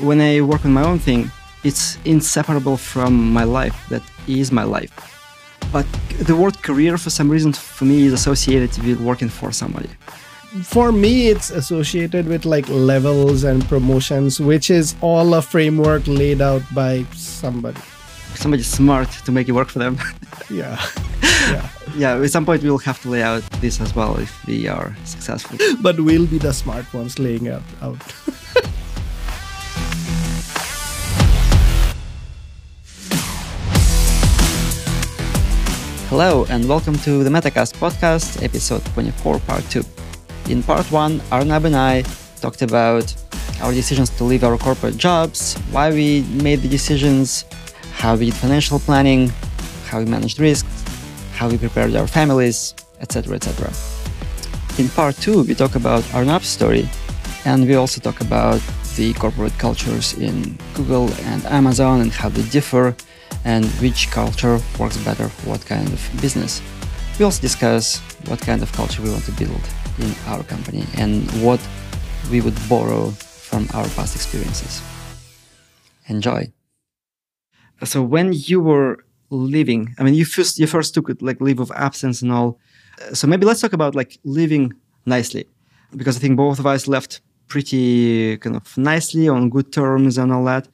when I work on my own thing, it's inseparable from my life. That is my life. But the word career, for some reason, for me, is associated with working for somebody. For me, it's associated with like levels and promotions, which is all a framework laid out by somebody. Somebody smart to make it work for them. Yeah. yeah. yeah, at some point we'll have to lay out this as well if we are successful. But we'll be the smart ones laying it out. Hello, and welcome to the Metacast podcast, episode 24, part 2. In part 1, Arnab and I talked about our decisions to leave our corporate jobs, why we made the decisions, how we did financial planning, how we managed risks, how we prepared our families, etc. etc. In part 2, we talk about Arnab's story, and we also talk about the corporate cultures in Google and Amazon and how they differ and which culture works better for what kind of business. We also discuss what kind of culture we want to build in our company and what we would borrow from our past experiences. Enjoy. So when you were leaving, I mean, you first you first took it like leave of absence and all. Uh, so maybe let's talk about like living nicely, because I think both of us left pretty kind of nicely on good terms and all that.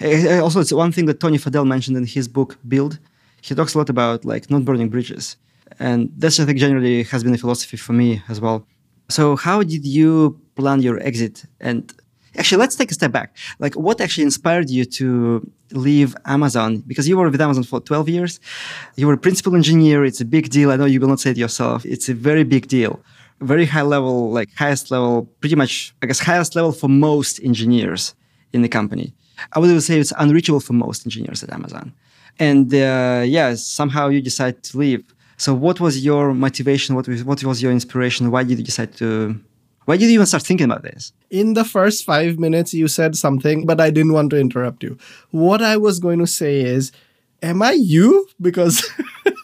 Eh, eh, also, it's one thing that Tony Fadell mentioned in his book Build. He talks a lot about like not burning bridges, and that's I think generally has been a philosophy for me as well. So, how did you plan your exit? And actually, let's take a step back. Like, what actually inspired you to leave Amazon? Because you were with Amazon for 12 years. You were a principal engineer. It's a big deal. I know you will not say it yourself. It's a very big deal. Very high level, like highest level, pretty much, I guess, highest level for most engineers in the company. I would say it's unreachable for most engineers at Amazon. And uh, yeah, somehow you decide to leave. So what was your motivation? What was, what was your inspiration? Why did you decide to why did you even start thinking about this? In the first five minutes, you said something, but I didn't want to interrupt you. What I was going to say is, Am I you? Because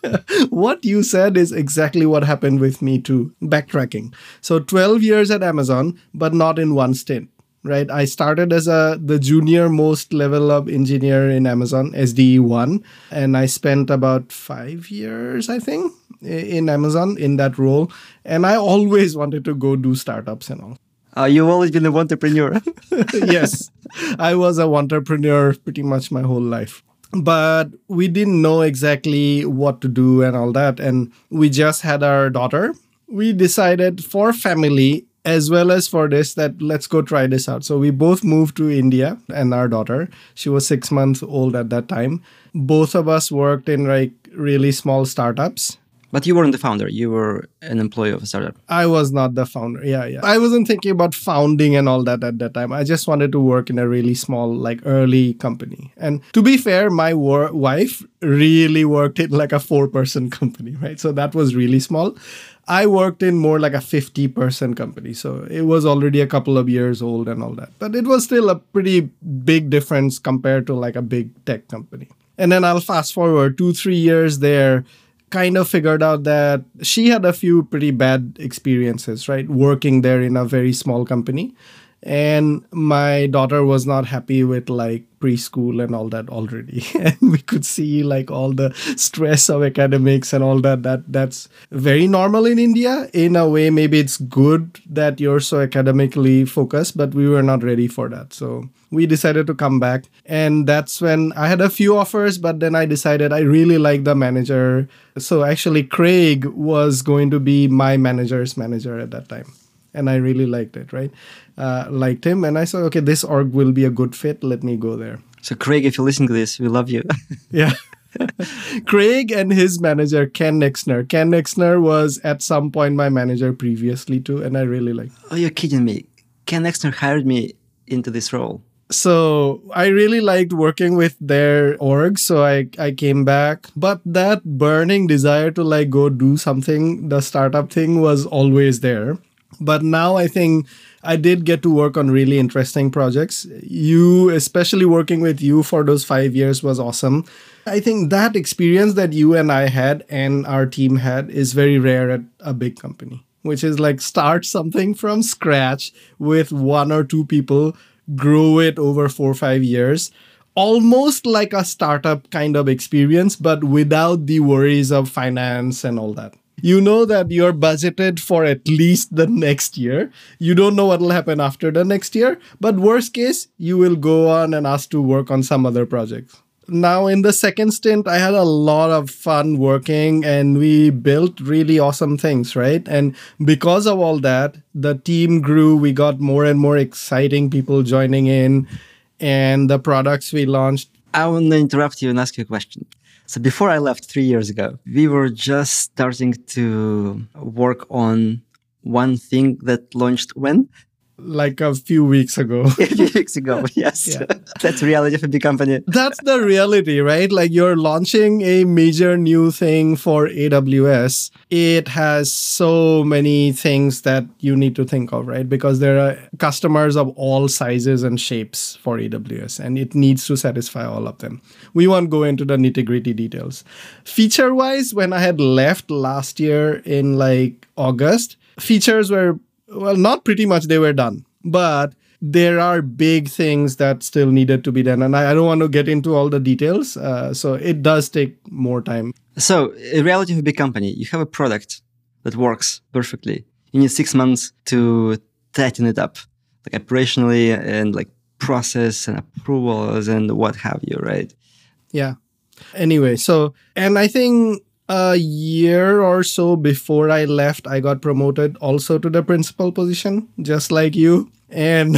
what you said is exactly what happened with me too. Backtracking. So 12 years at Amazon, but not in one stint right? I started as a the junior most level up engineer in amazon sde 1 and i spent about 5 years i think in amazon in that role and i always wanted to go do startups and all. Uh, you've always been an entrepreneur. Yes. I was a entrepreneur pretty much my whole life. But we didn't know exactly what to do and all that and we just had our daughter. We decided for family as well as for this that let's go try this out. So we both moved to india and our daughter she was six months old at that time. Both of us worked in like really small startups but you weren't the founder. You were an employee of a startup. I was not the founder. Yeah yeah. I wasn't thinking about founding and all that at that time. I just wanted to work in a really small like early company. And to be fair my wor- wife really worked in like a four person company right? So that was really small. I worked in more like a 50 person company. So it was already a couple of years old and all that. But it was still a pretty big difference compared to like a big tech company. And then I'll fast forward two, three years there, kind of figured out that she had a few pretty bad experiences, right? Working there in a very small company and my daughter was not happy with like preschool and all that already. And we could see like all the stress of academics and all that that that's very normal in india. In a way maybe it's good that you're so academically focused but we were not ready for that. So we decided to come back. And that's when i had a few offers but then i decided i really like the manager. So actually craig was going to be my manager's manager at that time. And I really liked it, right? Uh, liked him, and I said, okay, this org will be a good fit. Let me go there. So, Craig, if you listen to this, we love you. yeah. Craig and his manager, Ken Nexner. Ken Nexner was at some point my manager previously too, and I really liked. Oh, you're kidding me! Ken Nexner hired me into this role. So I really liked working with their org. So I, I came back. But that burning desire to like go do something, the startup thing was always there. But now I think I did get to work on really interesting projects. You, especially working with you for those five years, was awesome. I think that experience that you and I had and our team had is very rare at a big company, which is like start something from scratch with one or two people grow it over four or five years almost like a startup kind of experience, but without the worries of finance and all that. You know that you're budgeted for at least the next year. You don't know what will happen after the next year, but worst case, you will go on and ask to work on some other projects. Now, in the second stint, I had a lot of fun working and we built really awesome things, right? And because of all that, the team grew. We got more and more exciting people joining in and the products we launched. I want to interrupt you and ask you a question. So before I left three years ago, we were just starting to work on one thing that launched when? Like a few weeks ago. a few weeks ago, yes. Yeah. That's reality of a big company. That's the reality, right? Like you're launching a major new thing for AWS. It has so many things that you need to think of, right? Because there are customers of all sizes and shapes for AWS, and it needs to satisfy all of them. We won't go into the nitty gritty details. Feature wise, when I had left last year in like August, features were well, not pretty much they were done, but there are big things that still needed to be done. And I, I don't want to get into all the details. Uh, so it does take more time. So, in reality of a big company, you have a product that works perfectly. You need six months to tighten it up, like operationally and like process and approvals and what have you, right? Yeah. Anyway, so, and I think a year or so before I left, I got promoted also to the principal position, just like you. And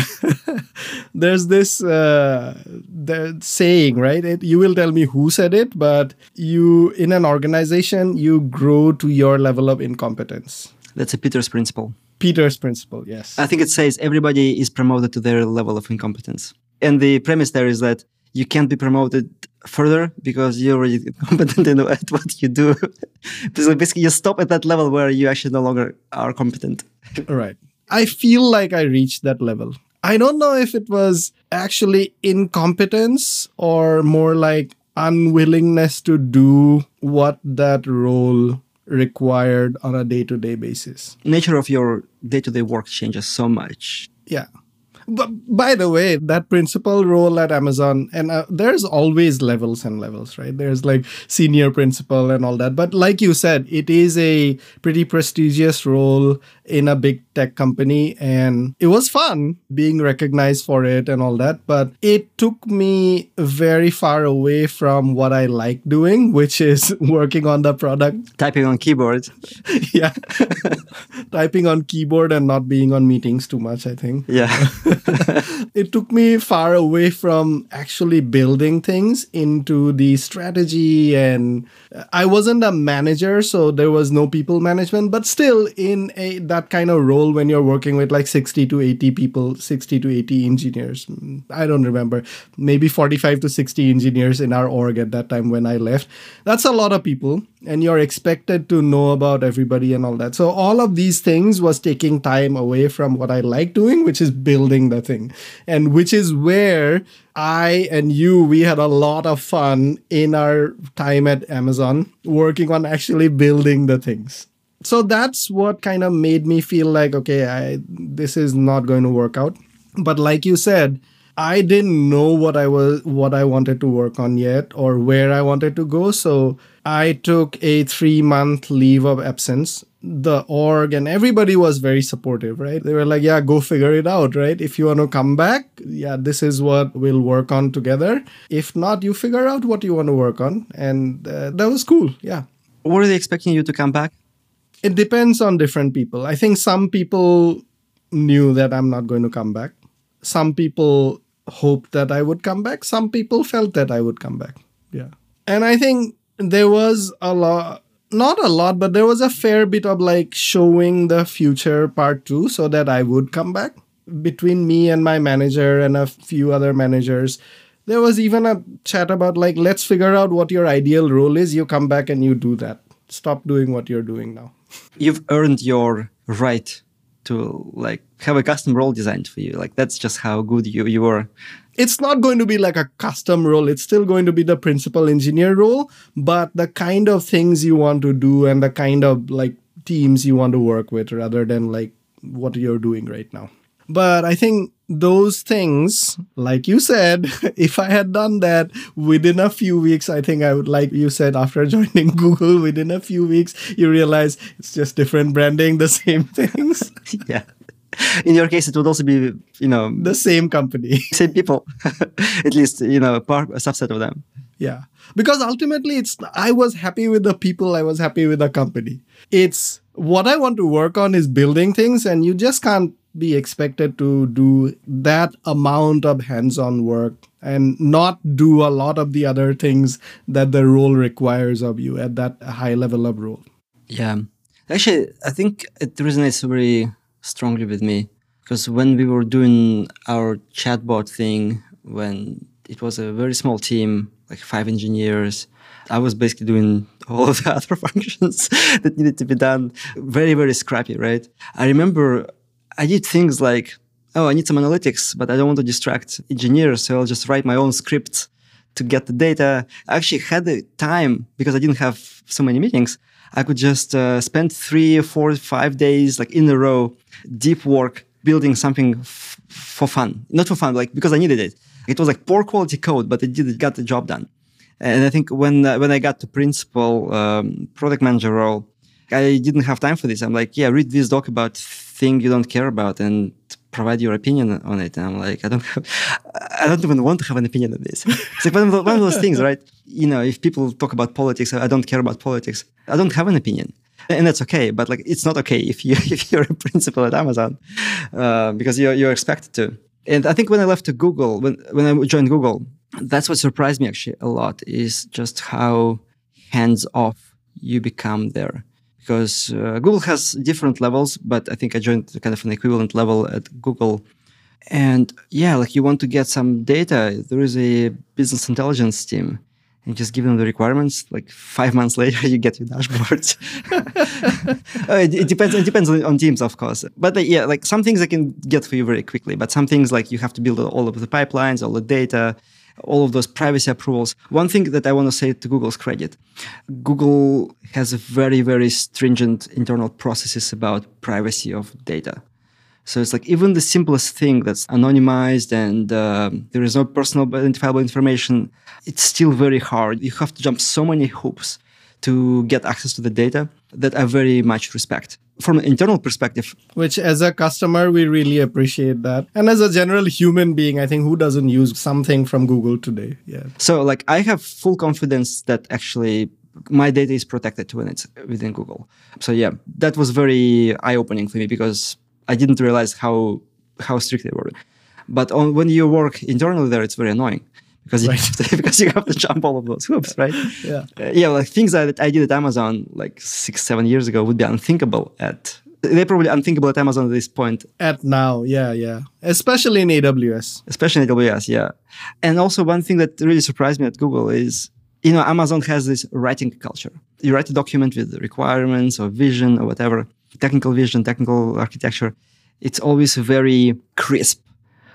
there's this uh, the saying, right? It, you will tell me who said it, but you in an organization you grow to your level of incompetence. That's a Peter's principle. Peter's principle, yes. I think it says everybody is promoted to their level of incompetence. And the premise there is that you can't be promoted further because you're already competent in at what you do. so basically, you stop at that level where you actually no longer are competent. right. I feel like I reached that level. I don't know if it was actually incompetence or more like unwillingness to do what that role required on a day-to-day basis. Nature of your day-to-day work changes so much. Yeah. But by the way, that principal role at Amazon, and uh, there's always levels and levels, right? There's like senior principal and all that. But like you said, it is a pretty prestigious role in a big tech company. And it was fun being recognized for it and all that. But it took me very far away from what I like doing, which is working on the product. Typing on keyboard. yeah. Typing on keyboard and not being on meetings too much, I think. Yeah. it took me far away from actually building things into the strategy and uh, I wasn't a manager so there was no people management but still in a that kind of role when you're working with like 60 to 80 people 60 to 80 engineers. Mm, I don't remember. Maybe 45 to 60 engineers in our org at that time when I left. That's a lot of people and you're expected to know about everybody and all that. So all of these things was taking time away from what I like doing, which is building the thing. And which is where I and you we had a lot of fun in our time at Amazon working on actually building the things. So that's what kind of made me feel like okay, I this is not going to work out. But like you said, I didn't know what I was what I wanted to work on yet or where I wanted to go. So I took a three month leave of absence. The org and everybody was very supportive, right? They were like, yeah, go figure it out, right? If you want to come back, yeah, this is what we'll work on together. If not, you figure out what you want to work on. And uh, that was cool. Yeah. What Were they expecting you to come back? It depends on different people. I think some people knew that I'm not going to come back. Some people hoped that I would come back. Some people felt that I would come back. Yeah. And I think there was a lot not a lot but there was a fair bit of like showing the future part 2 so that i would come back between me and my manager and a few other managers there was even a chat about like let's figure out what your ideal role is you come back and you do that stop doing what you're doing now you've earned your right to like have a custom role designed for you like that's just how good you you were it's not going to be like a custom role. It's still going to be the principal engineer role, but the kind of things you want to do and the kind of like teams you want to work with rather than like what you're doing right now. But I think those things, like you said, if I had done that within a few weeks, I think I would, like you said, after joining Google, within a few weeks, you realize it's just different branding, the same things. yeah. In your case, it would also be, you know, the same company, same people, at least, you know, part, a subset of them. Yeah. Because ultimately, it's, I was happy with the people, I was happy with the company. It's what I want to work on is building things, and you just can't be expected to do that amount of hands on work and not do a lot of the other things that the role requires of you at that high level of role. Yeah. Actually, I think it resonates very strongly with me because when we were doing our chatbot thing, when it was a very small team, like five engineers, I was basically doing all of the other functions that needed to be done. Very, very scrappy, right? I remember I did things like, oh, I need some analytics, but I don't want to distract engineers, so I'll just write my own script to get the data. I actually had the time because I didn't have so many meetings. I could just uh, spend three, four, five days like in a row, deep work, building something f- for fun, not for fun, like because I needed it. It was like poor quality code, but it did it got the job done. And I think when uh, when I got to principal um, product manager role, I didn't have time for this. I'm like, yeah, read this doc about thing you don't care about and provide your opinion on it. And I'm like, I don't have, I don't even want to have an opinion on this. It's like one of, those, one of those things, right? You know, if people talk about politics, I don't care about politics. I don't have an opinion. And that's okay, but like it's not okay if you if you're a principal at Amazon, uh, because you're you're expected to. And I think when I left to Google, when when I joined Google, that's what surprised me actually a lot is just how hands off you become there because uh, Google has different levels, but I think I joined kind of an equivalent level at Google. And yeah, like you want to get some data, there is a business intelligence team. And just give them the requirements. Like five months later, you get your dashboards. Uh, it, it, depends. It depends on, on, teams, of course. But uh, yeah, like some things I can get for you very quickly. But some things like you have to build all of the pipelines, all the data, all of those privacy approvals. One thing that I want to say to Google's credit, Google has very, very stringent internal processes about privacy of data. So it's like even the simplest thing that's anonymized and uh, there is no personal identifiable information, it's still very hard. You have to jump so many hoops to get access to the data that I very much respect from an internal perspective. Which, as a customer, we really appreciate that. And as a general human being, I think who doesn't use something from Google today? Yeah. So, like, I have full confidence that actually my data is protected when it's within Google. So, yeah, that was very eye opening for me because I didn't realize how how strict they were. But on, when you work internally there, it's very annoying because right. you have to, because you have to jump all of those hoops, right? yeah, uh, yeah. Like things that I did at Amazon like six, seven years ago would be unthinkable at. They're probably unthinkable at Amazon at this point. At now, yeah, yeah. Especially in AWS. Especially in AWS, yeah. And also one thing that really surprised me at Google is, you know, Amazon has this writing culture. You write a document with requirements or vision or whatever, technical vision, technical architecture. It's always very crisp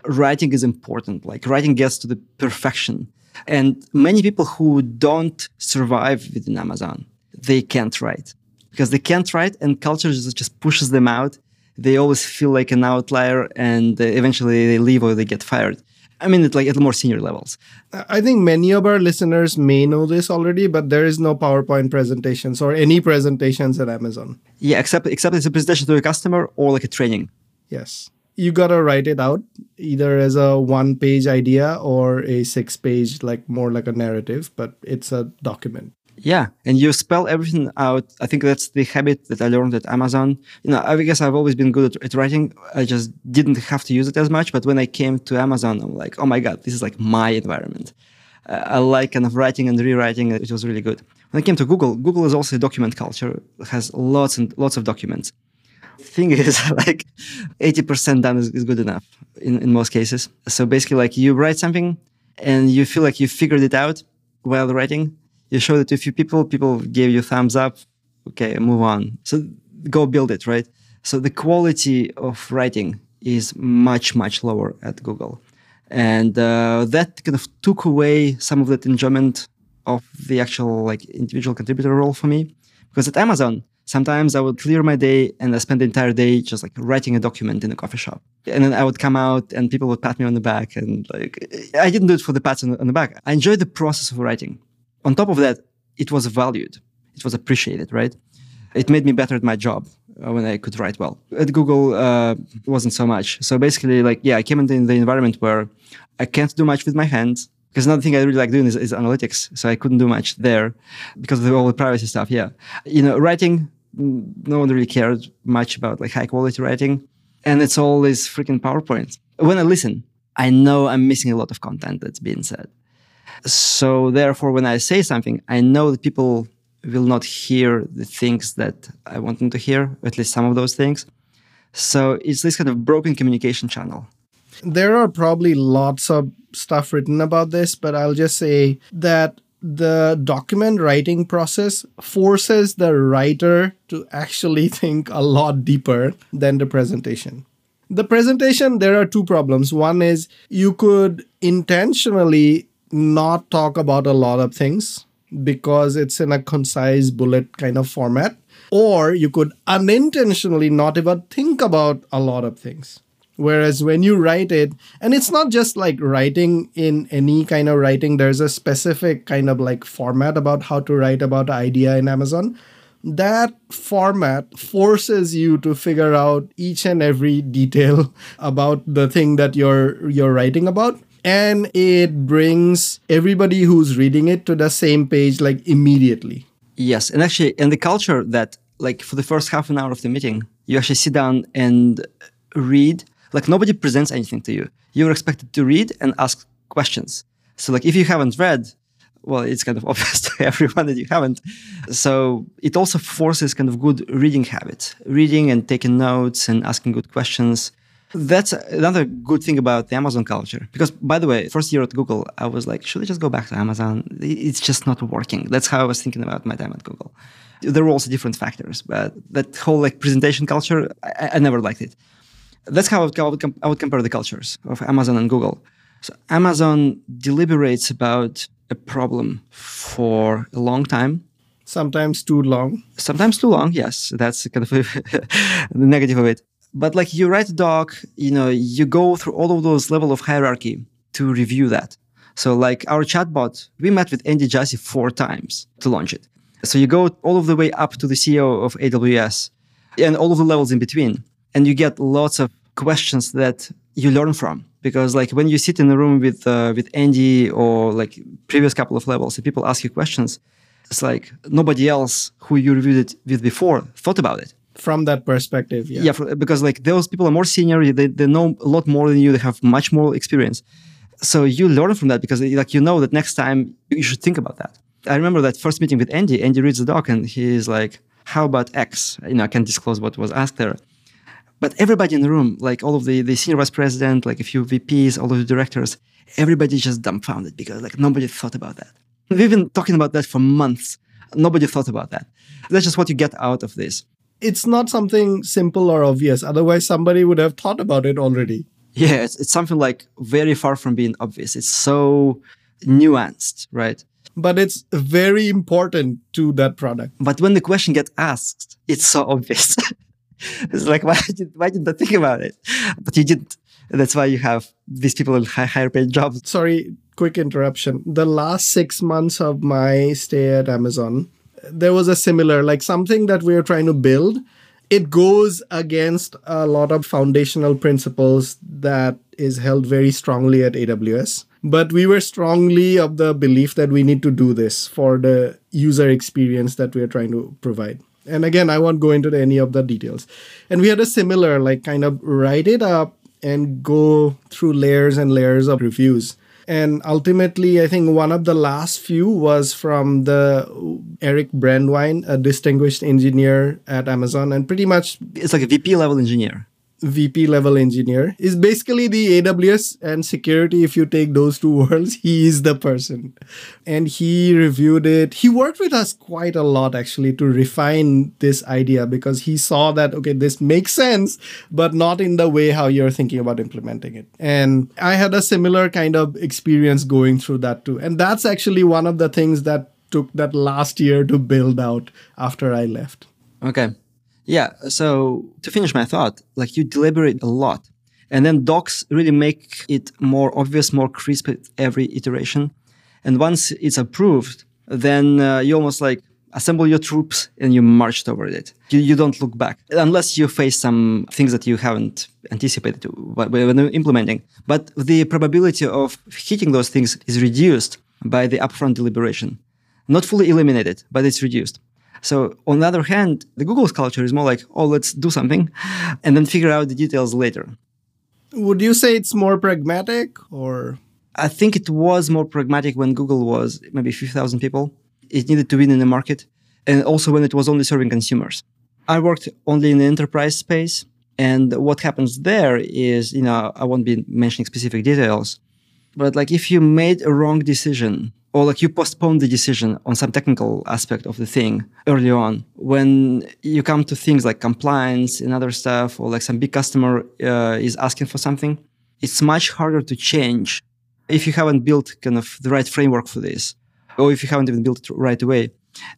writing is important. Like writing gets to the perfection. And many people who don't survive within Amazon, they can't write because they can't write and culture just, pushes them out. They always feel like an outlier and eventually they leave or they get fired. I mean, it's like at more senior levels. I think many of our listeners may know this already, but there is no PowerPoint presentations or any presentations at Amazon. Yeah, except except it's a presentation to a customer or like a training. Yes you gotta write it out either as a one page idea or a six page like more like a narrative but it's a document. Yeah and you spell everything out. I think that's the habit that i learned at amazon. You know i guess i've always been good at, at writing. I just didn't have to use it as much but when i came to amazon i'm like oh my god this is like my environment. Uh, i like kind of writing and rewriting. It was really good. When i came to google google is also a document culture. It has lots and lots of documents thing is like 80% done is, is good enough in, in most cases. So basically like you write something and you feel like you figured it out while writing. You showed it to a few people, people gave you thumbs up. Okay, move on. So go build it, right? So the quality of writing is much, much lower at Google. And uh, that kind of took away some of that enjoyment of the actual like individual contributor role for me. Because at Amazon, Sometimes I would clear my day and I spend the entire day just like writing a document in a coffee shop. And then I would come out and people would pat me on the back. And like, I didn't do it for the pats on the, on the back. I enjoyed the process of writing. On top of that, it was valued. It was appreciated, right? It made me better at my job uh, when I could write well. At Google, uh, it wasn't so much. So basically, like, yeah, I came into the environment where I can't do much with my hands because another thing I really like doing is, is, analytics. So I couldn't do much there because of all the privacy stuff. Yeah. You know, writing, no one really cared much about like high quality writing. And it's always freaking PowerPoint. When I listen, I know I'm missing a lot of content that's being said. So therefore, when I say something, I know that people will not hear the things that I want them to hear, at least some of those things. So it's this kind of broken communication channel. There are probably lots of stuff written about this, but I'll just say that the document writing process forces the writer to actually think a lot deeper than the presentation. The presentation, there are two problems. One is you could intentionally not talk about a lot of things because it's in a concise bullet kind of format, or you could unintentionally not even think about a lot of things. Whereas when you write it, and it's not just like writing in any kind of writing, there's a specific kind of like format about how to write about an idea in Amazon. That format forces you to figure out each and every detail about the thing that you're you're writing about and it brings everybody who's reading it to the same page like immediately. Yes, and actually, in the culture that like for the first half an hour of the meeting, you actually sit down and read like nobody presents anything to you. You're expected to read and ask questions. So like if you haven't read, well, it's kind of obvious to everyone that you haven't. So it also forces kind of good reading habits, reading and taking notes and asking good questions. That's another good thing about the Amazon culture. Because by the way, first year at Google, I was like, should I just go back to Amazon? It's just not working. That's how I was thinking about my time at Google. There were also different factors, but that whole like presentation culture, I, I never liked it that's how I would, I would compare the cultures of Amazon and Google. So Amazon deliberates about a problem for a long time. Sometimes too long. Sometimes too long. Yes, that's kind of the negative of it. But like you write a doc, you know, you go through all of those level of hierarchy to review that. So like our chatbot, we met with Andy Jassy four times to launch it. So you go all of the way up to the CEO of AWS and all of the levels in between and you get lots of questions that you learn from. Because like when you sit in a room with uh, with Andy or like previous couple of levels and people ask you questions it's like nobody else who you reviewed it with before thought about it. From that perspective yeah. Yeah for, because like those people are more senior they, they know a lot more than you they have much more experience. So you learn from that because like you know that next time you should think about that. I remember that first meeting with andy andy reads the doc and he's like how about x? You know i can't disclose what was asked there but everybody in the room, like all of the, the senior vice president, like a few VPs, all of the directors, everybody just dumbfounded because like nobody thought about that. We've been talking about that for months. Nobody thought about that. That's just what you get out of this. It's not something simple or obvious. Otherwise, somebody would have thought about it already. Yeah, it's, it's something like very far from being obvious. It's so nuanced, right? But it's very important to that product. But when the question gets asked, it's so obvious. it's like why did why didn't I think about it? But you didn't. That's why you have these people in high, higher paid jobs. Sorry, quick interruption. The last six months of my stay at Amazon, there was a similar like something that we are trying to build. It goes against a lot of foundational principles that is held very strongly at AWS. But we were strongly of the belief that we need to do this for the user experience that we are trying to provide. And again, I won't go into any of the details. And we had a similar, like, kind of write it up and go through layers and layers of reviews. And ultimately, I think one of the last few was from the Eric Brandwine, a distinguished engineer at Amazon, and pretty much it's like a VP level engineer. VP level engineer is basically the AWS and security. If you take those two worlds, he is the person. And he reviewed it. He worked with us quite a lot actually to refine this idea because he saw that, okay, this makes sense, but not in the way how you're thinking about implementing it. And I had a similar kind of experience going through that too. And that's actually one of the things that took that last year to build out after I left. Okay. Yeah. So to finish my thought, like you deliberate a lot. And then docs really make it more obvious, more crisp at every iteration. And once it's approved, then uh, you almost like assemble your troops and you march toward it. You, you don't look back unless you face some things that you haven't anticipated when implementing. But the probability of hitting those things is reduced by the upfront deliberation. Not fully eliminated, but it's reduced. So on the other hand, the Google's culture is more like, oh, let's do something and then figure out the details later. Would you say it's more pragmatic or? I think it was more pragmatic when Google was maybe 50,000 people. It needed to win in the market. And also when it was only serving consumers. I worked only in the enterprise space. And what happens there is, you know, I won't be mentioning specific details, but like if you made a wrong decision or like you postpone the decision on some technical aspect of the thing early on when you come to things like compliance and other stuff or like some big customer uh, is asking for something it's much harder to change if you haven't built kind of the right framework for this or if you haven't even built it right away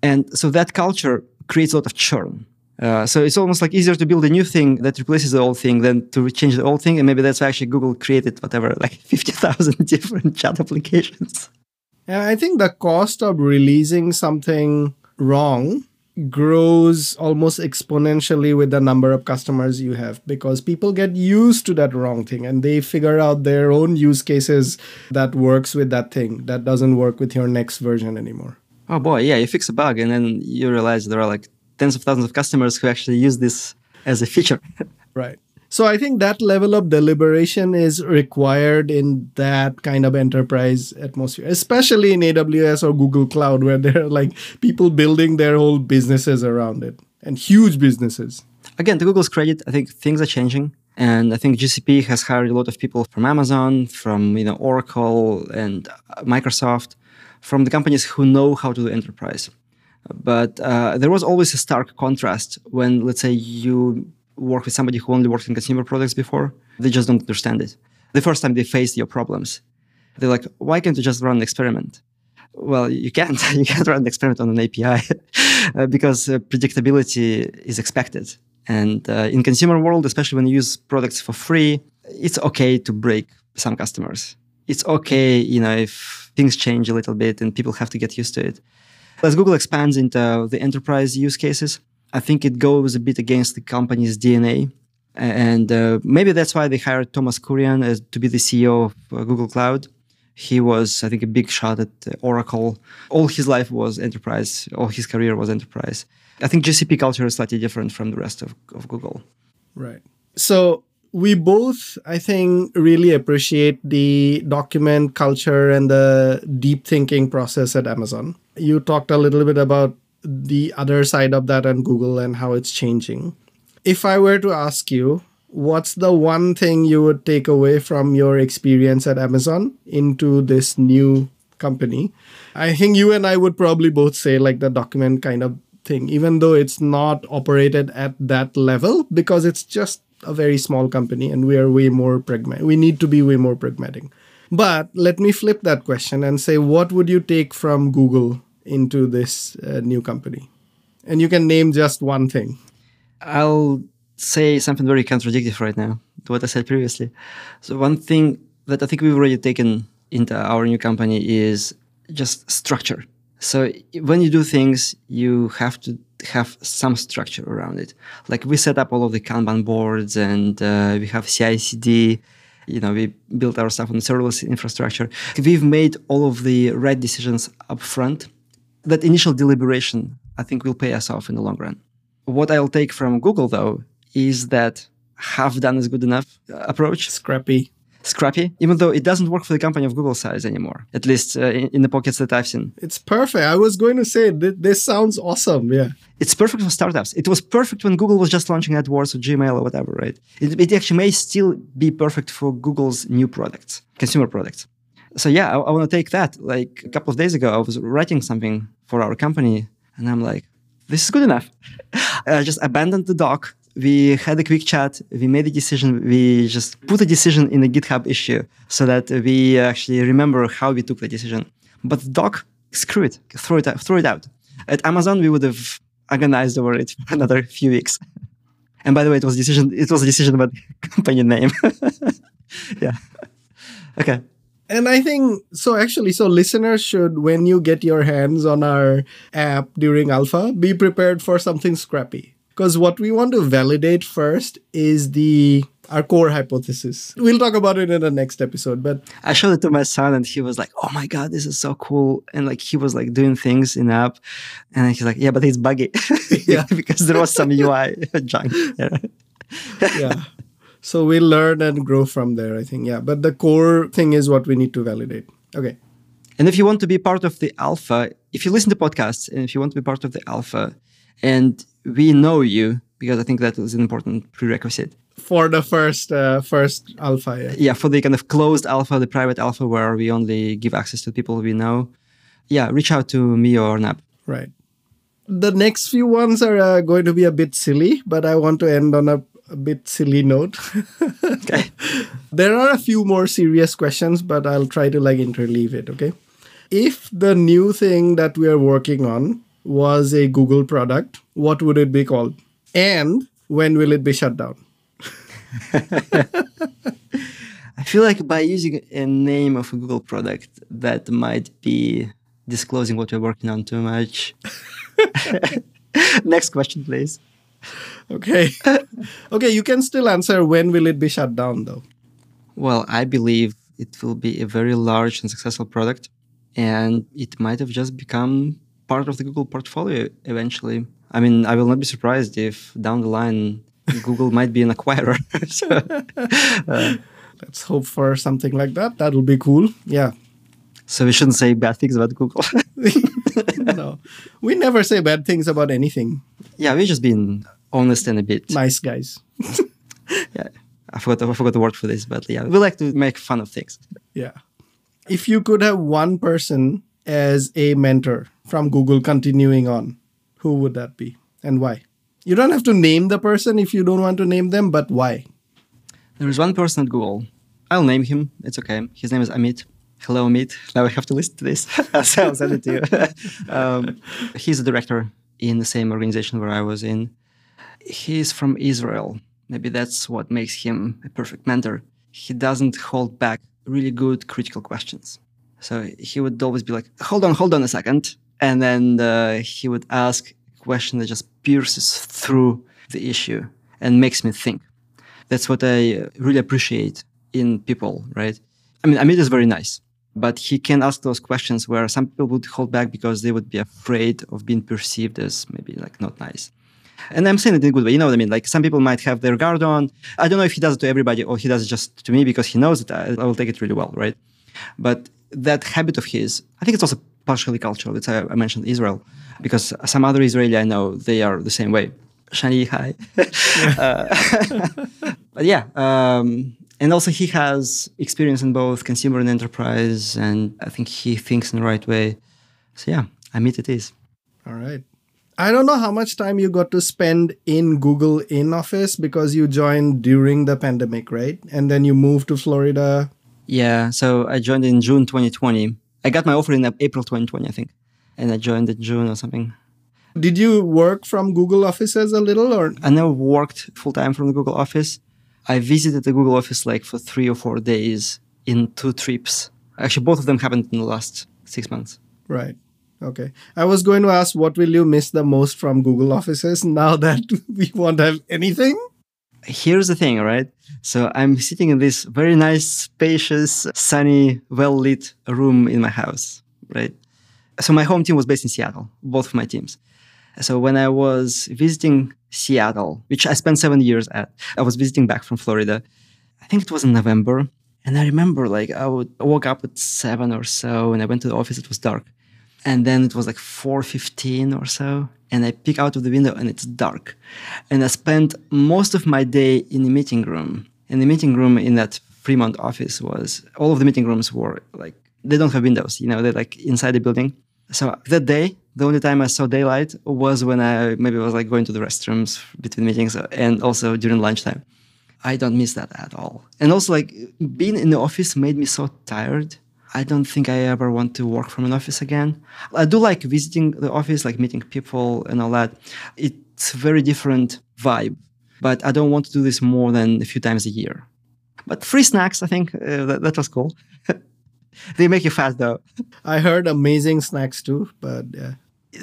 and so that culture creates a lot of churn uh, so it's almost like easier to build a new thing that replaces the old thing than to change the old thing. And maybe that's why actually Google created whatever, like 50,000 different chat applications. Yeah, I think the cost of releasing something wrong grows almost exponentially with the number of customers you have because people get used to that wrong thing and they figure out their own use cases that works with that thing that doesn't work with your next version anymore. Oh boy, yeah, you fix a bug and then you realize there are like tens of thousands of customers who actually use this as a feature. right. So I think that level of deliberation is required in that kind of enterprise atmosphere, especially in AWS or Google Cloud, where there are like people building their whole businesses around it and huge businesses. Again, to Google's credit, I think things are changing. And I think GCP has hired a lot of people from Amazon, from you know Oracle and Microsoft, from the companies who know how to do enterprise. But uh, there was always a stark contrast when, let's say, you work with somebody who only worked in consumer products before, they just don't understand it. The first time they face your problems, they're like, why can't you just run an experiment? Well, you can't. you can't run an experiment on an API uh, because uh, predictability is expected. And uh, in consumer world, especially when you use products for free, it's okay to break some customers. It's okay, you know, if things change a little bit and people have to get used to it. As Google expands into the enterprise use cases, I think it goes a bit against the company's DNA. And uh, maybe that's why they hired Thomas Kurian as, to be the CEO of uh, Google Cloud. He was, I think, a big shot at uh, Oracle. All his life was enterprise. All his career was enterprise. I think GCP culture is slightly different from the rest of, of Google. Right. So we both, I think, really appreciate the document culture and the deep thinking process at Amazon. You talked a little bit about the other side of that and Google and how it's changing. If I were to ask you, what's the one thing you would take away from your experience at Amazon into this new company? I think you and I would probably both say like the document kind of thing, even though it's not operated at that level because it's just a very small company and we are way more pragmatic. We need to be way more pragmatic. But let me flip that question and say, what would you take from Google into this uh, new company? And you can name just one thing. I'll say something very contradictory right now to what I said previously. So, one thing that I think we've already taken into our new company is just structure. So, when you do things, you have to have some structure around it. Like we set up all of the Kanban boards and uh, we have CI CD you know, we built our stuff on serverless infrastructure. We've made all of the right decisions up front that initial deliberation, I think, will pay us off in the long run. What I'll take from Google, though, is that half done is good enough approach. Scrappy. Scrappy, even though it doesn't work for the company of Google size anymore, at least uh, in, in, the pockets that I've seen. It's perfect. I was going to say, th- this sounds awesome. Yeah. It's perfect for startups. It was perfect when Google was just launching AdWords or Gmail or whatever, right? It, it actually may still be perfect for Google's new products, consumer products so yeah, I, I want to take that. Like a couple of days ago, I was writing something for our company, and I'm like, this is good enough. I just abandoned the doc. We had a quick chat. We made a decision. We just put a decision in a GitHub issue so that we actually remember how we took the decision. But the doc, screw it, throw it throw it out. At Amazon, we would have agonized over it for another few weeks. And by the way, it was a decision. It was a decision about the company name. yeah. Okay. And I think so. Actually, so listeners should, when you get your hands on our app during alpha, be prepared for something scrappy. Because what we want to validate first is the our core hypothesis. We'll talk about it in the next episode. But I showed it to my son and he was like, Oh my god, this is so cool. And like he was like doing things in app and he's like, Yeah, but it's buggy. yeah. because there was some UI junk. Yeah. yeah. So we'll learn and grow from there, I think. Yeah. But the core thing is what we need to validate. Okay. And if you want to be part of the alpha, if you listen to podcasts and if you want to be part of the alpha and we know you, because I think that is an important prerequisite, for the first uh, first alpha. Yeah. yeah, for the kind of closed alpha, the private alpha, where we only give access to people we know. Yeah, reach out to me or Arnab. Right. The next few ones are uh, going to be a bit silly, but I want to end on a, a bit silly note. okay. There are a few more serious questions, but I'll try to like interleave it. Okay. If the new thing that we are working on was a Google product, what would it be called? And when will it be shut down? I feel like by using a name of a Google product, that might be disclosing what we're working on too much. Next question, please. Okay. okay, you can still answer when will it be shut down, though? Well, I believe it will be a very large and successful product, and it might have just become part of the Google portfolio eventually. I mean, I will not be surprised if down the line Google might be an acquirer. so, uh, Let's hope for something like that. That will be cool. Yeah. So we shouldn't say bad things about Google. no, we never say bad things about anything. Yeah, we're just been honest and a bit nice guys. yeah, I forgot I forgot the word for this, but yeah, we like to make fun of things. Yeah. If you could have one person as a mentor from Google continuing on, who would that be and why? You don't have to name the person if you don't want to name them, but why? There is one person at Google. I'll name him. It's okay. His name is Amit. Hello, Amit. Now I have to listen to this. so I'll send it to you. um, he's a director in the same organization where I was in. He's from Israel. Maybe that's what makes him a perfect mentor. He doesn't hold back really good critical questions. So he would always be like, hold on, hold on a second. And then uh, he would ask a question that just pierces through the issue and makes me think. That's what I really appreciate in people, right? I mean, Amit is very nice, but he can ask those questions where some people would hold back because they would be afraid of being perceived as maybe like not nice. And I'm saying it in a good way. You know what I mean? Like some people might have their guard on. I don't know if he does it to everybody or he does it just to me because he knows that I, I will take it really well, right? But that habit of his, I think it's also partially cultural. It's I mentioned Israel because some other Israeli I know they are the same way. Shani, hi. uh, but yeah, um, and also he has experience in both consumer and enterprise, and I think he thinks in the right way. So yeah, Amit it is. All right. I don't know how much time you got to spend in Google in office because you joined during the pandemic, right? And then you moved to Florida. Yeah, so I joined in June 2020. I got my offer in April 2020, I think and I joined in June or something. Did you work from Google offices a little or? I never worked full time from the Google office. I visited the Google office like for three or four days in two trips. Actually, both of them happened in the last six months. Right. Okay. I was going to ask what will you miss the most from Google offices now that we won't have anything? Here's the thing, right? So I'm sitting in this very nice, spacious, sunny, well lit room in my house, right? so my home team was based in Seattle, both of my teams. So when I was visiting Seattle, which I spent seven years at, I was visiting back from Florida. I think it was in November. And I remember like I would I woke up at seven or so and I went to the office, it was dark. And then it was like 4.15 or so. And I peek out of the window and it's dark. And I spent most of my day in the meeting room. And the meeting room in that Fremont office was, all of the meeting rooms were like, they don't have windows, you know, they're like inside the building. So that day, the only time I saw daylight was when I maybe was like going to the restrooms between meetings and also during lunchtime. I don't miss that at all. And also like being in the office made me so tired. I don't think I ever want to work from an office again. I do like visiting the office, like meeting people and all that. It's very different vibe, but I don't want to do this more than a few times a year. But free snacks, I think uh, that, that was cool. they make you fat though. I heard amazing snacks too, but.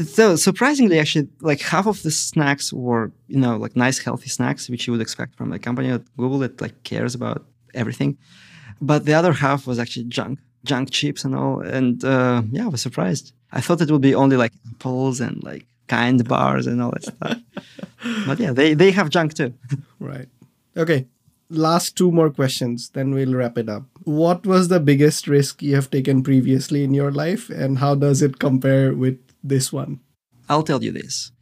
So surprisingly, actually, like half of the snacks were, you know, like nice, healthy snacks, which you would expect from a company like Google that like cares about everything. But the other half was actually junk, junk chips and all. And uh, yeah, I was surprised. I thought it would be only like apples and like kind bars and all that stuff. but yeah, they, they have junk too. right. Okay. Last two more questions, then we'll wrap it up. What was the biggest risk you have taken previously in your life, and how does it compare with this one? I'll tell you this.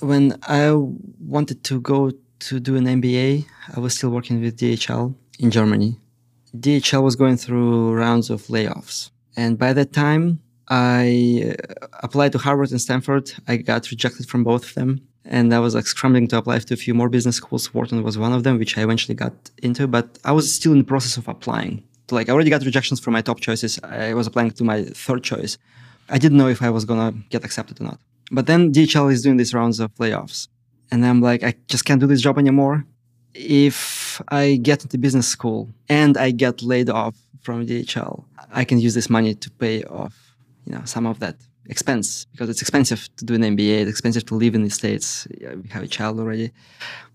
When I wanted to go to do an MBA, I was still working with DHL in Germany. DHL was going through rounds of layoffs. And by that time, I uh, applied to Harvard and Stanford. I got rejected from both of them. And I was like scrambling to apply to a few more business schools. Wharton was one of them, which I eventually got into. But I was still in the process of applying. Like I already got rejections from my top choices. I was applying to my third choice. I didn't know if I was gonna get accepted or not. But then DHL is doing these rounds of layoffs. And I'm like, I just can't do this job anymore. If I get into business school and I get laid off from DHL, I can use this money to pay off, you know, some of that expense because it's expensive to do an MBA. It's expensive to live in the States. We have a child already.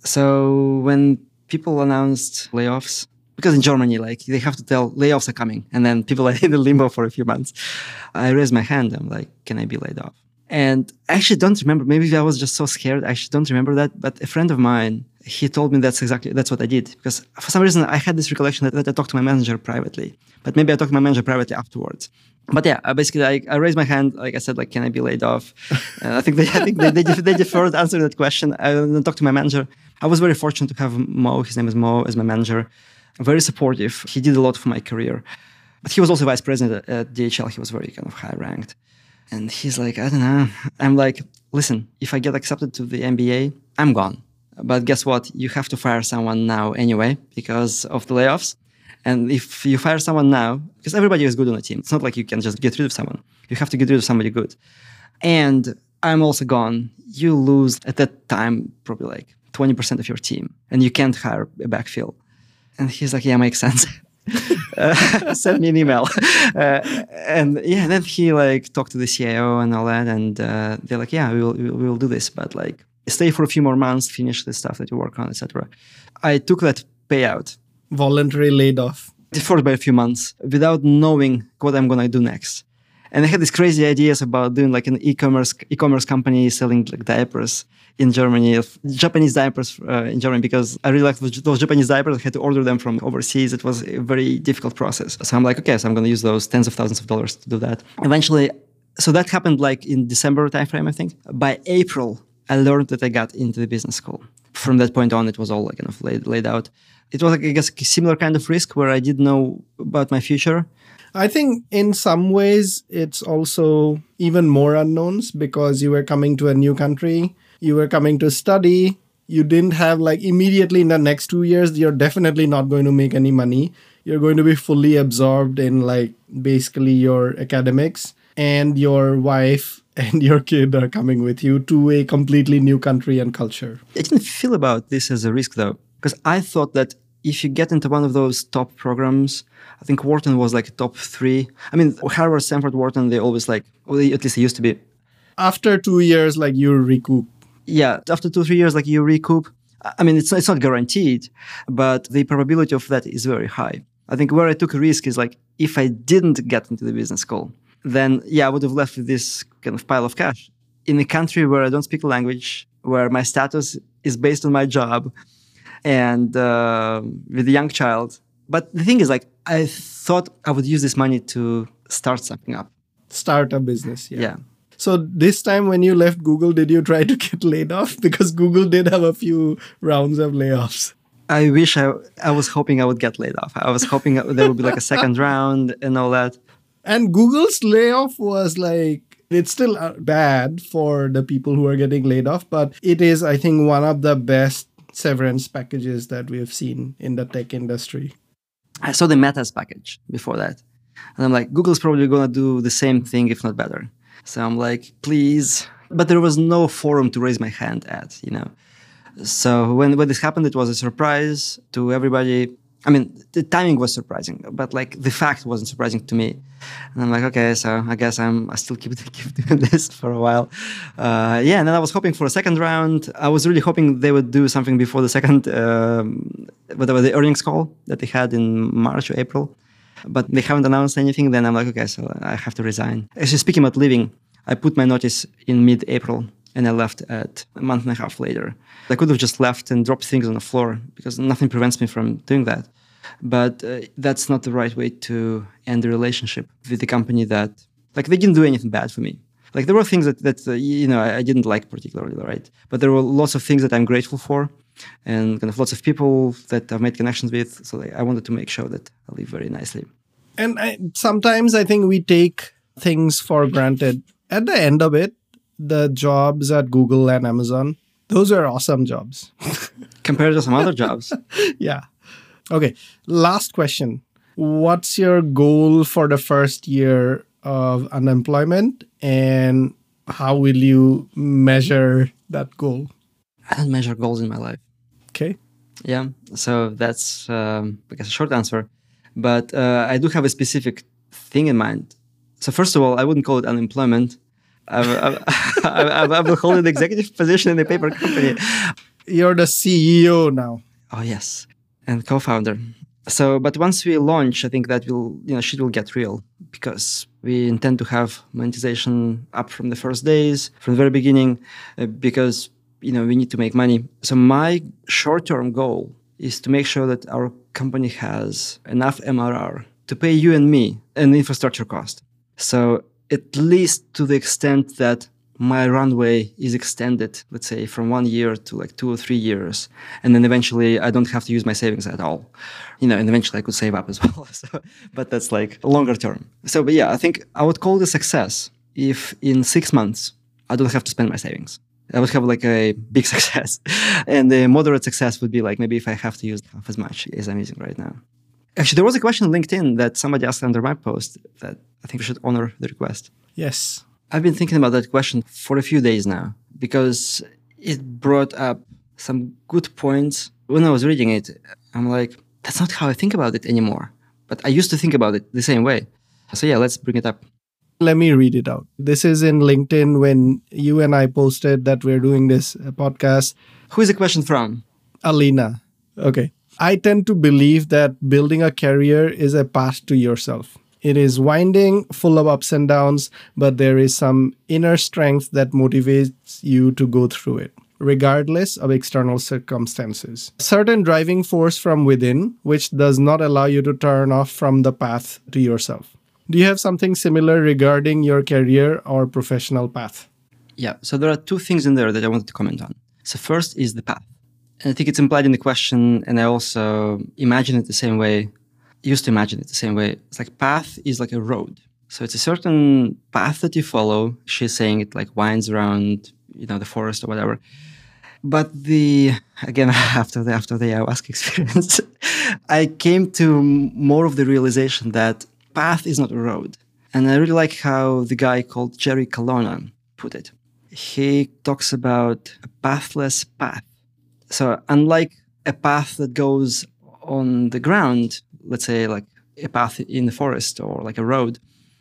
So when people announced layoffs, because in Germany, like they have to tell layoffs are coming, and then people are in the limbo for a few months. I raised my hand. I'm like, can I be laid off? And I actually don't remember. Maybe I was just so scared. I actually don't remember that. But a friend of mine, he told me that's exactly that's what I did because for some reason I had this recollection that, that I talked to my manager privately. But maybe I talked to my manager privately afterwards. But yeah, I basically I, I raised my hand. Like I said, like, can I be laid off? I think they I think they, they, they deferred answering that question. I talked to my manager. I was very fortunate to have Mo. His name is Mo as my manager very supportive. He did a lot for my career. But he was also vice president at DHL. He was very kind of high ranked. And he's like, I don't know. I'm like, listen, if I get accepted to the MBA, I'm gone. But guess what? You have to fire someone now anyway because of the layoffs. And if you fire someone now, because everybody is good on a team, it's not like you can just get rid of someone. You have to get rid of somebody good. And I'm also gone. You lose at that time probably like 20% of your team and you can't hire a backfill. And he's like, yeah, makes sense. uh, send me an email. Uh, and yeah, then he like talked to the CIO and all that. And uh, they're like, yeah, we will, we will do this, but like stay for a few more months, finish the stuff that you work on, etc. I took that payout. Voluntary laid off. Deferred by a few months without knowing what I'm going to do next. And I had these crazy ideas about doing like an e-commerce e-commerce company selling like diapers in Germany, Japanese diapers uh, in Germany, because I really liked those Japanese diapers. I had to order them from overseas. It was a very difficult process. So I'm like, okay, so I'm going to use those tens of thousands of dollars to do that. Eventually, so that happened like in December timeframe, I think. By April, I learned that I got into the business school. From that point on, it was all like kind of laid, laid out. It was like, I guess, a similar kind of risk where I didn't know about my future. I think in some ways it's also even more unknowns because you were coming to a new country you were coming to study you didn't have like immediately in the next two years you're definitely not going to make any money. You're going to be fully absorbed in like basically your academics and your wife and your kid are coming with you to a completely new country and culture. I didn't feel about this as a risk though because i thought that if you get into one of those top programs i think wharton was like top three i mean harvard stanford wharton they always like well, at least they used to be after two years like you recoup yeah, after two three years, like you recoup. I mean, it's it's not guaranteed, but the probability of that is very high. I think where I took a risk is like if I didn't get into the business school, then yeah, I would have left with this kind of pile of cash in a country where I don't speak the language, where my status is based on my job, and uh, with a young child. But the thing is, like, I thought I would use this money to start something up. Start a business, yeah. Yeah. So this time when you left Google, did you try to get laid off? Because Google did have a few rounds of layoffs. I wish I I was hoping I would get laid off. I was hoping there would be like a second round and all that. And Google's layoff was like it's still uh, bad for the people who are getting laid off, but it is I think one of the best severance packages that we have seen in the tech industry. I saw the Meta's package before that. And I'm like, Google's probably going to do the same thing, if not better. So I'm like, please. But there was no forum to raise my hand at, you know. So when, when this happened, it was a surprise to everybody. I mean, the timing was surprising, but like the fact wasn't surprising to me. And I'm like, okay, so I guess I'm I still keep, keep doing this for a while. Uh, yeah, and then I was hoping for a second round. I was really hoping they would do something before the second, um, whatever the earnings call that they had in March or April. But they haven't announced anything. Then I'm like, okay, so I have to resign. Actually, speaking about leaving, I put my notice in mid-April and I left at a month and a half later. I could have just left and dropped things on the floor because nothing prevents me from doing that. But uh, that's not the right way to end the relationship with the company that, like, they didn't do anything bad for me. Like, there were things that, that uh, you know, I, I didn't like particularly, right? But there were lots of things that I'm grateful for and kind of lots of people that I've made connections with. So like, I wanted to make sure that I live very nicely. And I, sometimes I think we take things for granted. At the end of it, the jobs at Google and Amazon, those are awesome jobs. Compared to some other jobs. yeah. Okay. Last question. What's your goal for the first year of unemployment and how will you measure that goal? I don't measure goals in my life. Okay. Yeah. So that's, um, I guess, a short answer. But uh, I do have a specific thing in mind. So, first of all, I wouldn't call it unemployment. I, I, I, will hold an executive position in the paper company. You're the CEO now. Oh yes, and co-founder. So, but once we launch, I think that will, you know, shit will get real because we intend to have monetization up from the first days, from the very beginning, uh, because you know we need to make money. So my short-term goal is to make sure that our company has enough MRR to pay you and me an infrastructure cost. So at least to the extent that my runway is extended, let's say from one year to like two or three years. And then eventually I don't have to use my savings at all. You know, and eventually I could save up as well. so, but that's like longer term. So, but yeah, I think I would call it a success if in six months I don't have to spend my savings. I would have like a big success. and the moderate success would be like maybe if I have to use half as much as I'm using right now. Actually, there was a question on LinkedIn that somebody asked under my post that I think we should honor the request. Yes. I've been thinking about that question for a few days now because it brought up some good points. When I was reading it, I'm like, that's not how I think about it anymore. But I used to think about it the same way. So, yeah, let's bring it up. Let me read it out. This is in LinkedIn when you and I posted that we're doing this uh, podcast. Who is the question from? Alina. Okay. I tend to believe that building a career is a path to yourself. It is winding, full of ups and downs, but there is some inner strength that motivates you to go through it, regardless of external circumstances. Certain driving force from within, which does not allow you to turn off from the path to yourself. Do you have something similar regarding your career or professional path? Yeah, so there are two things in there that I wanted to comment on. So, first is the path. And I think it's implied in the question, and I also imagine it the same way, used to imagine it the same way. It's like path is like a road. So it's a certain path that you follow. She's saying it like winds around, you know, the forest or whatever. But the again after the after the ayahuasca experience, I came to more of the realization that path is not a road. And I really like how the guy called Jerry Colonna put it. He talks about a pathless path so unlike a path that goes on the ground, let's say like a path in the forest or like a road,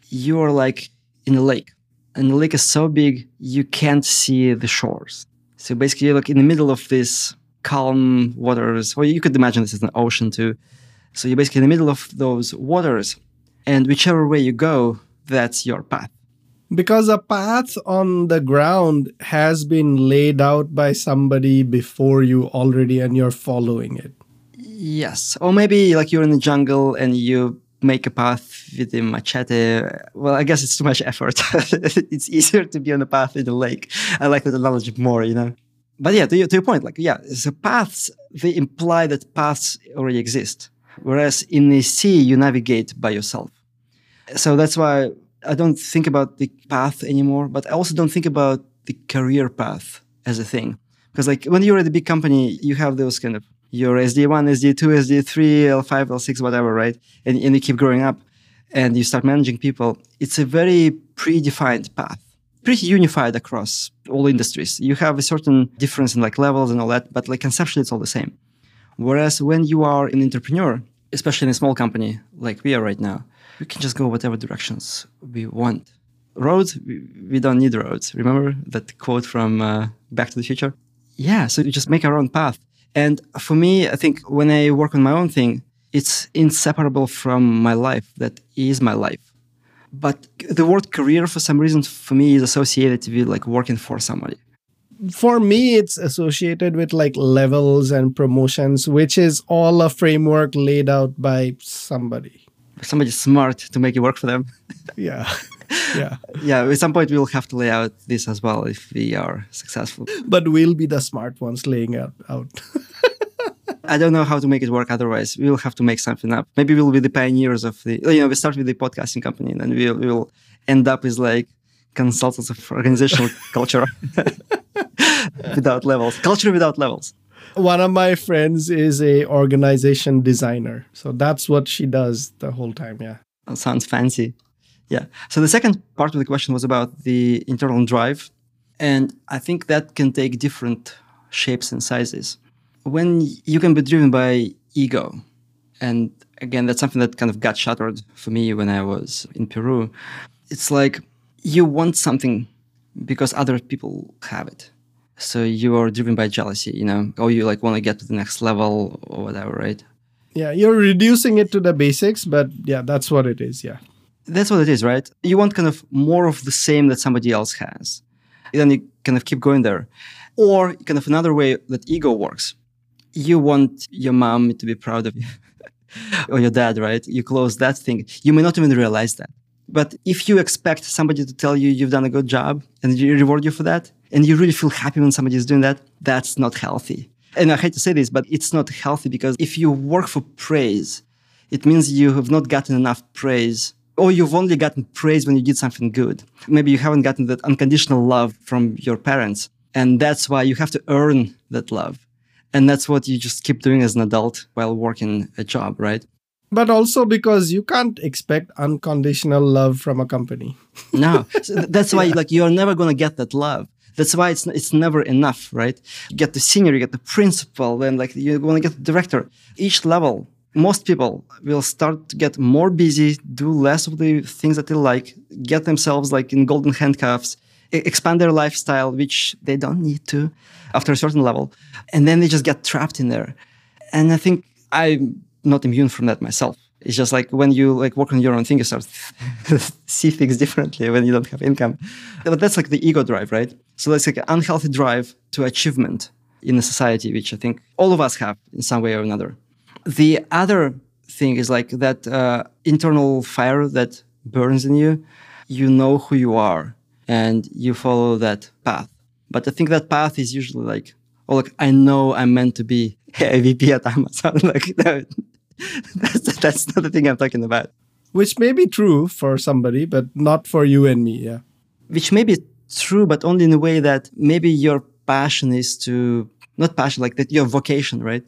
you are like in a lake. And the lake is so big you can't see the shores. So basically you're like in the middle of this calm waters. Well, you could imagine this as an ocean too. So you're basically in the middle of those waters. And whichever way you go, that's your path because a path on the ground has been laid out by somebody before you already and you're following it. Yes. Or maybe like you're in the jungle and you make a path with a machete. Well i guess it's too much effort. It's easier to be on a path in the lake. I like that analogy more you know? But yeah to your, to your point like yeah so paths they imply that paths already exist whereas in the sea you navigate by yourself. So that's why I don't think about the path anymore, but I also don't think about the career path as a thing. Because like when you're at a big company, you have those kind of your SD1, SD2, SD3, L5, L6, whatever, right? And, and you keep growing up. and you start managing people, it's a very predefined path, pretty unified across all industries. You have a certain difference in like levels and all that, but like conceptually, it's all the same. Whereas when you are an entrepreneur, especially in a small company like we are right now, we can just go whatever directions we want. Roads, we, don't need roads. Remember that quote from uh, Back to the Future? Yeah, so you just make our own path. And for me, I think when I work on my own thing, it's inseparable from my life. That is my life. But the word career, for some reason, for me, is associated with like working for somebody. For me, it's associated with like levels and promotions, which is all a framework laid out by somebody. Somebody smart to make it work for them. yeah. Yeah. yeah. At some point, we'll have to lay out this as well if we are successful. But we'll be the smart ones laying it out. I don't know how to make it work otherwise. We'll have to make something up. Maybe we'll be the pioneers of the, you know, we start with the podcasting company and then we'll, we'll end up as like consultants of organizational culture without levels, culture without levels. One of my friends is a organization designer. So that's what she does the whole time. Yeah. That sounds fancy. Yeah. So the second part of the question was about the internal drive. And I think that can take different shapes and sizes when you can be driven by ego, and again, that's something that kind of got shattered for me when I was in Peru. It's like you want something because other people have it. So you are driven by jealousy, you know, or you like want to get to the next level or whatever, right? Yeah, you're reducing it to the basics, but yeah, that's what it is. Yeah. That's what it is, right? You want kind of more of the same that somebody else has. Then you kind of keep going there. Or kind of another way that ego works you want your mom to be proud of you or your dad, right? You close that thing. You may not even realize that. But if you expect somebody to tell you you've done a good job and reward you for that, and you really feel happy when somebody is doing that, that's not healthy. And I hate to say this, but it's not healthy because if you work for praise, it means you have not gotten enough praise or you've only gotten praise when you did something good. Maybe you haven't gotten that unconditional love from your parents. And that's why you have to earn that love. And that's what you just keep doing as an adult while working a job, right? But also because you can't expect unconditional love from a company. no, so that's why yeah. like you're never going to get that love. That's why it's it's never enough, right? You get the senior, you get the principal, then like you're going to get the director. Each level, most people will start to get more busy, do less of the things that they like, get themselves like in golden handcuffs, expand their lifestyle, which they don't need to after a certain level. And then they just get trapped in there. And I think I'm not immune from that myself. It's just like when you like work on your own thing, you start see things differently when you don't have income. But that's like the ego drive, right? So that's like an unhealthy drive to achievement in a society, which I think all of us have in some way or another. The other thing is like that uh, internal fire that burns in you. You know who you are and you follow that path. But I think that path is usually like, oh, look, I know I'm meant to be a VP at Amazon. like, that's, that's not the thing I'm talking about. Which may be true for somebody, but not for you and me. Yeah. Which may be true, but only in a way that maybe your passion is to, not passion, like that your vocation, right?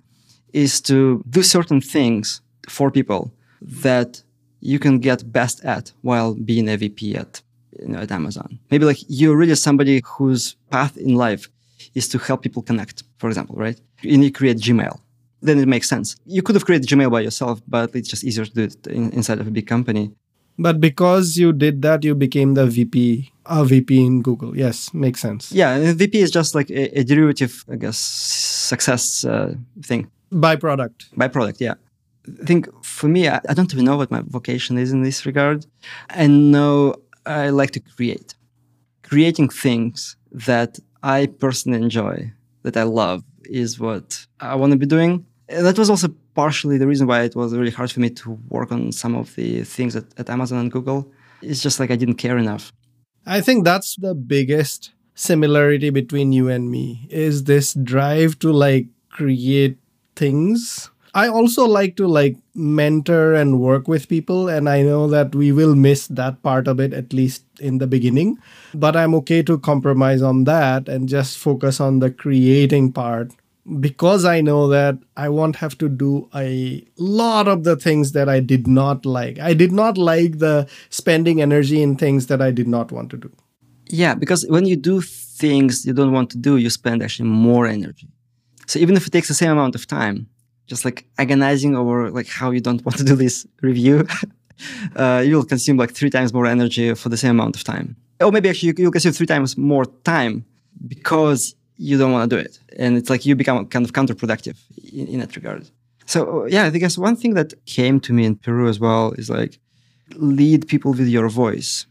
Is to do certain things for people that you can get best at while being a VP at you know, at Amazon. Maybe like you're really somebody whose path in life is to help people connect, for example, right? And you create Gmail. Then it makes sense. You could have created Gmail by yourself, but it's just easier to do it in, inside of a big company. But because you did that, you became the VP, a VP in Google. Yes, makes sense. Yeah, VP is just like a, a derivative, I guess, success uh, thing. Byproduct. Byproduct, yeah. I think for me, I, I, don't even know what my vocation is in this regard. I know I like to create. Creating things that I personally enjoy, that I love, is what I want to be doing. And that was also partially the reason why it was really hard for me to work on some of the things at, at Amazon and Google. It's just like I didn't care enough. I think that's the biggest similarity between you and me is this drive to like create things I also like to like mentor and work with people and I know that we will miss that part of it at least in the beginning, but I'm okay to compromise on that and just focus on the creating part because I know that I won't have to do a lot of the things that I did not like. I did not like the spending energy in things that I did not want to do. Yeah, because when you do things you don't want to do, you spend actually more energy. So even if it takes the same amount of time, just like agonizing over like how you don't want to do this review, uh, you'll consume like three times more energy for the same amount of time. Or maybe actually you, you'll consume three times more time because you don't want to do it. And it's like you become kind of counterproductive in, in that regard. So uh, yeah, I guess one thing that came to me in Peru as well is like lead people with your voice.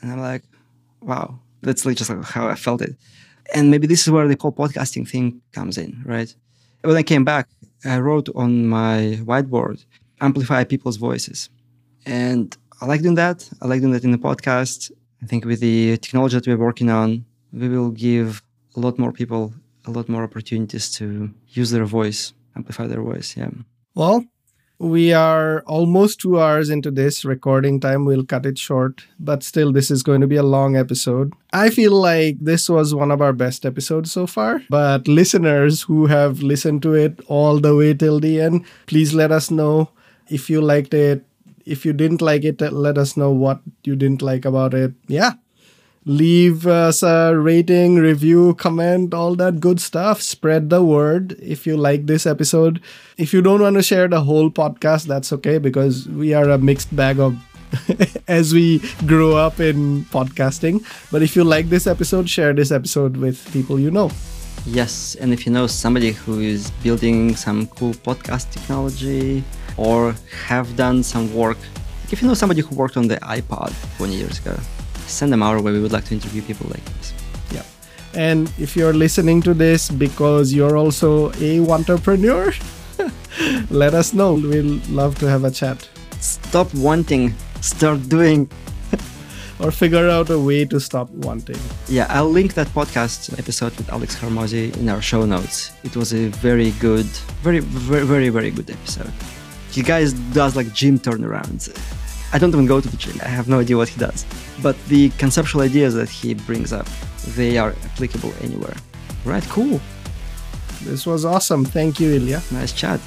And I'm like, wow, that's like just like how I felt it. And maybe this is where the whole podcasting thing comes in, right? When I came back, I wrote on my whiteboard, amplify people's voices. And I like doing that. I like doing that in the podcast. I think with the technology that we're working on, we will give a lot more people a lot more opportunities to use their voice, amplify their voice. Yeah. Well, we are almost two hours into this recording time. We'll cut it short, but still, this is going to be a long episode. I feel like this was one of our best episodes so far. But listeners who have listened to it all the way till the end, please let us know if you liked it. If you didn't like it, let us know what you didn't like about it. Yeah, leave us a rating, review, comment, all that good stuff. Spread the word if you like this episode. If you don't want to share the whole podcast, that's okay because we are a mixed bag of as we grow up in podcasting. But if you like this episode, share this episode with people you know. Yes, and if you know somebody who is building some cool podcast technology or have done some work, if you know somebody who worked on the iPod 20 years ago, send them our way. We would like to interview people like this. Yeah. And if you're listening to this because you're also a entrepreneur, let us know. We'll love to have a chat. Stop wanting, start doing. or figure out a way to stop wanting. Yeah, I'll link that podcast episode with Alex Hormozi in our show notes. It was a very good, very, very, very, very good episode. You guys does like gym turnarounds. I don't even go to the gym. I have no idea what he does. But the conceptual ideas that he brings up, they are applicable anywhere. Right, cool. This was awesome. Thank you, Ilya. Nice chat.